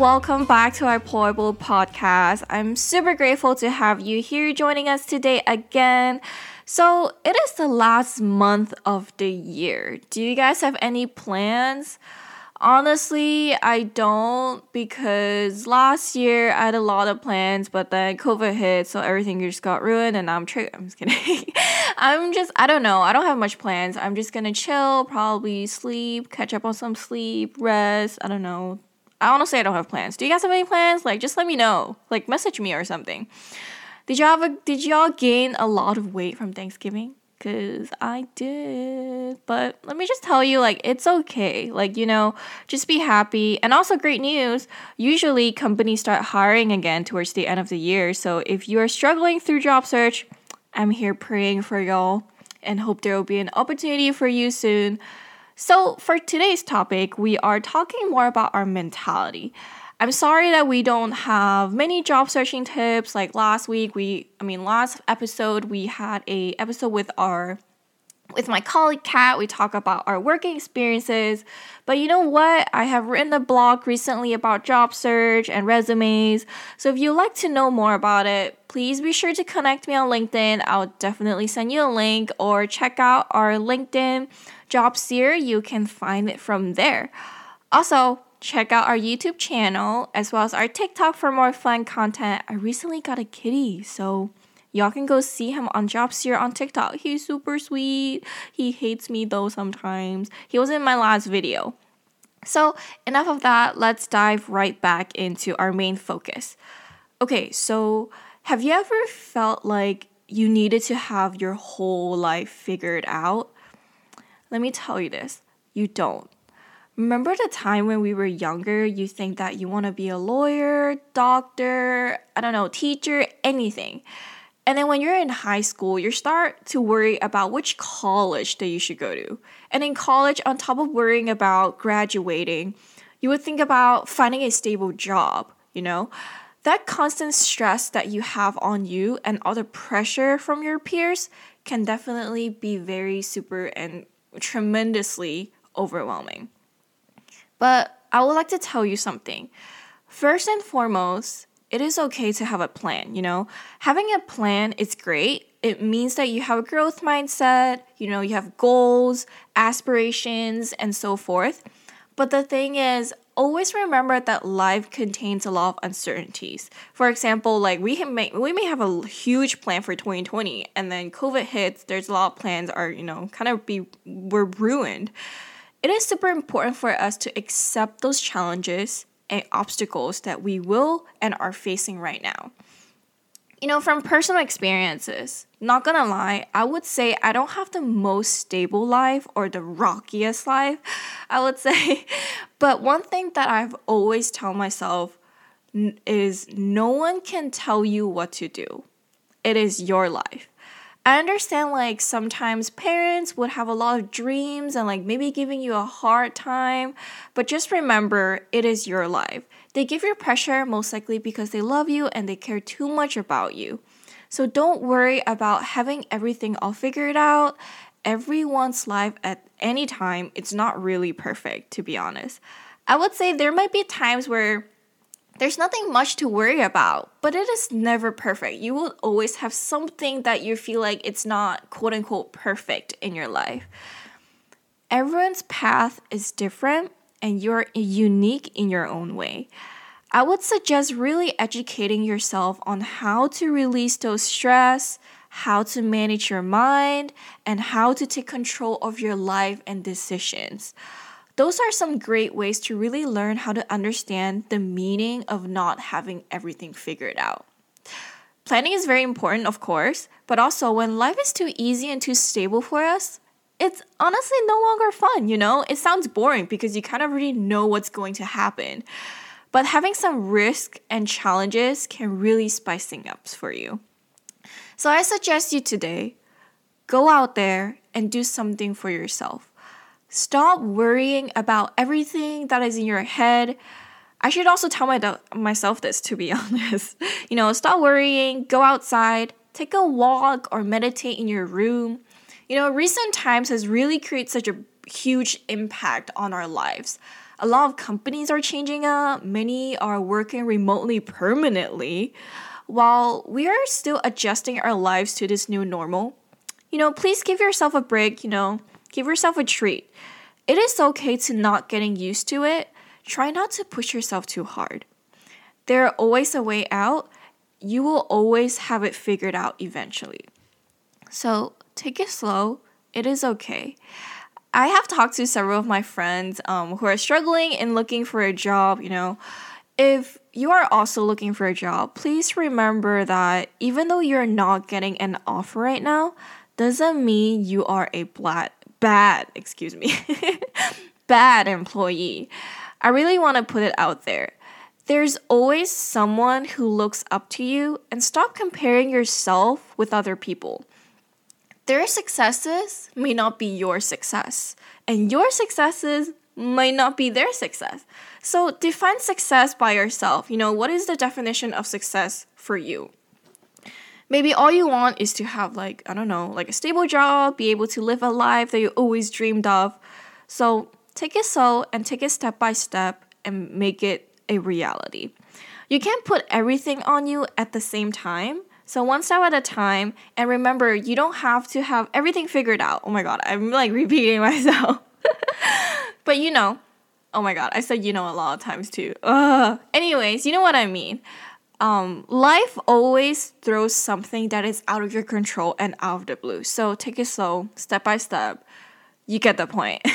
welcome back to our Portable podcast. I'm super grateful to have you here joining us today again. So, it is the last month of the year. Do you guys have any plans? Honestly, I don't because last year I had a lot of plans, but then COVID hit, so everything just got ruined, and I'm tri- I'm just kidding. I'm just I don't know. I don't have much plans. I'm just gonna chill, probably sleep, catch up on some sleep, rest. I don't know. I honestly I don't have plans. Do you guys have any plans? Like just let me know. Like message me or something. Did y'all have a, did y'all gain a lot of weight from Thanksgiving? Cause I did. But let me just tell you, like, it's okay. Like, you know, just be happy. And also, great news. Usually, companies start hiring again towards the end of the year. So, if you are struggling through job search, I'm here praying for y'all and hope there will be an opportunity for you soon. So, for today's topic, we are talking more about our mentality. I'm sorry that we don't have many job searching tips. Like last week, we, I mean, last episode, we had a episode with our with my colleague Kat, we talk about our working experiences. But you know what? I have written a blog recently about job search and resumes. So if you'd like to know more about it, please be sure to connect me on LinkedIn. I'll definitely send you a link or check out our LinkedIn Jobseer. You can find it from there. Also, check out our YouTube channel as well as our TikTok for more fun content. I recently got a kitty, so y'all can go see him on Jobseer on TikTok. He's super sweet. He hates me though sometimes. He was in my last video. So, enough of that. Let's dive right back into our main focus. Okay, so have you ever felt like you needed to have your whole life figured out? Let me tell you this you don't Remember the time when we were younger, you think that you want to be a lawyer, doctor, I don't know, teacher, anything. And then when you're in high school, you start to worry about which college that you should go to. And in college, on top of worrying about graduating, you would think about finding a stable job, you know? That constant stress that you have on you and all the pressure from your peers can definitely be very super and tremendously overwhelming. But I would like to tell you something. First and foremost, it is okay to have a plan, you know? Having a plan is great. It means that you have a growth mindset, you know, you have goals, aspirations, and so forth. But the thing is, always remember that life contains a lot of uncertainties. For example, like we may we may have a huge plan for 2020 and then COVID hits, there's a lot of plans are, you know, kind of be were ruined it is super important for us to accept those challenges and obstacles that we will and are facing right now. You know, from personal experiences, not gonna lie, I would say I don't have the most stable life or the rockiest life, I would say. But one thing that I've always tell myself is no one can tell you what to do. It is your life. I understand like sometimes parents would have a lot of dreams and like maybe giving you a hard time, but just remember it is your life. They give you pressure most likely because they love you and they care too much about you. So don't worry about having everything all figured out. Everyone's life at any time, it's not really perfect, to be honest. I would say there might be times where there's nothing much to worry about, but it is never perfect. You will always have something that you feel like it's not quote unquote perfect in your life. Everyone's path is different and you're unique in your own way. I would suggest really educating yourself on how to release those stress, how to manage your mind, and how to take control of your life and decisions. Those are some great ways to really learn how to understand the meaning of not having everything figured out. Planning is very important, of course, but also when life is too easy and too stable for us, it's honestly no longer fun, you know? It sounds boring because you kind of already know what's going to happen. But having some risk and challenges can really spice things up for you. So I suggest you today go out there and do something for yourself. Stop worrying about everything that is in your head. I should also tell my, myself this, to be honest. You know, stop worrying, go outside, take a walk, or meditate in your room. You know, recent times has really created such a huge impact on our lives. A lot of companies are changing up, many are working remotely permanently. While we are still adjusting our lives to this new normal, you know, please give yourself a break, you know, give yourself a treat. It is okay to not getting used to it. Try not to push yourself too hard. There are always a way out. You will always have it figured out eventually. So take it slow. It is okay. I have talked to several of my friends um, who are struggling and looking for a job, you know. If you are also looking for a job, please remember that even though you're not getting an offer right now, doesn't mean you are a bad, bad, excuse me, bad employee. I really want to put it out there. There's always someone who looks up to you and stop comparing yourself with other people. Their successes may not be your success, and your successes might not be their success. So define success by yourself. You know, what is the definition of success for you? Maybe all you want is to have, like, I don't know, like a stable job, be able to live a life that you always dreamed of. So take it slow and take it step by step and make it a reality. You can't put everything on you at the same time. So one step at a time, and remember, you don't have to have everything figured out. Oh my god, I'm like repeating myself. but you know, oh my god, I said you know a lot of times too. Ugh. Anyways, you know what I mean. Um, life always throws something that is out of your control and out of the blue. So take it slow, step by step. You get the point.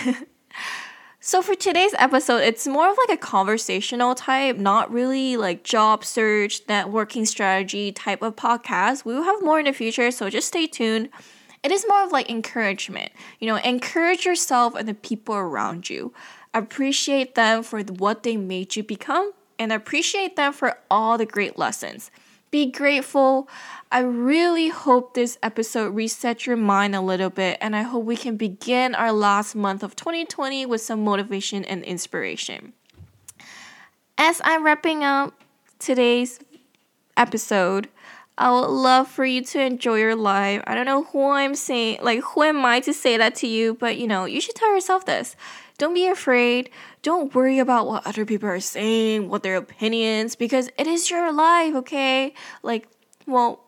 So for today's episode, it's more of like a conversational type, not really like job search, networking strategy type of podcast. We will have more in the future, so just stay tuned. It is more of like encouragement. You know, encourage yourself and the people around you. Appreciate them for what they made you become and appreciate them for all the great lessons. Be grateful. I really hope this episode resets your mind a little bit, and I hope we can begin our last month of 2020 with some motivation and inspiration. As I'm wrapping up today's episode, I would love for you to enjoy your life. I don't know who I'm saying, like, who am I to say that to you, but you know, you should tell yourself this. Don't be afraid. Don't worry about what other people are saying, what their opinions, because it is your life, okay? Like, well,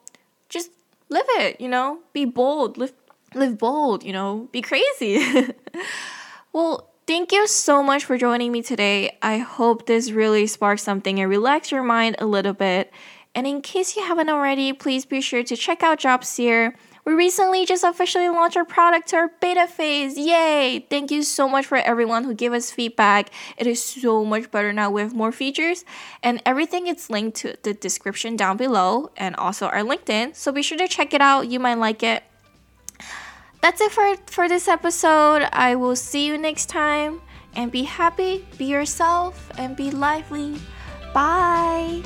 just live it, you know? Be bold, live live bold, you know? Be crazy. well, thank you so much for joining me today. I hope this really sparks something and relax your mind a little bit. And in case you haven't already, please be sure to check out Jobseer. We recently just officially launched our product to our beta phase. Yay! Thank you so much for everyone who gave us feedback. It is so much better now with more features, and everything is linked to the description down below and also our LinkedIn. So be sure to check it out. You might like it. That's it for, for this episode. I will see you next time. And be happy, be yourself, and be lively. Bye.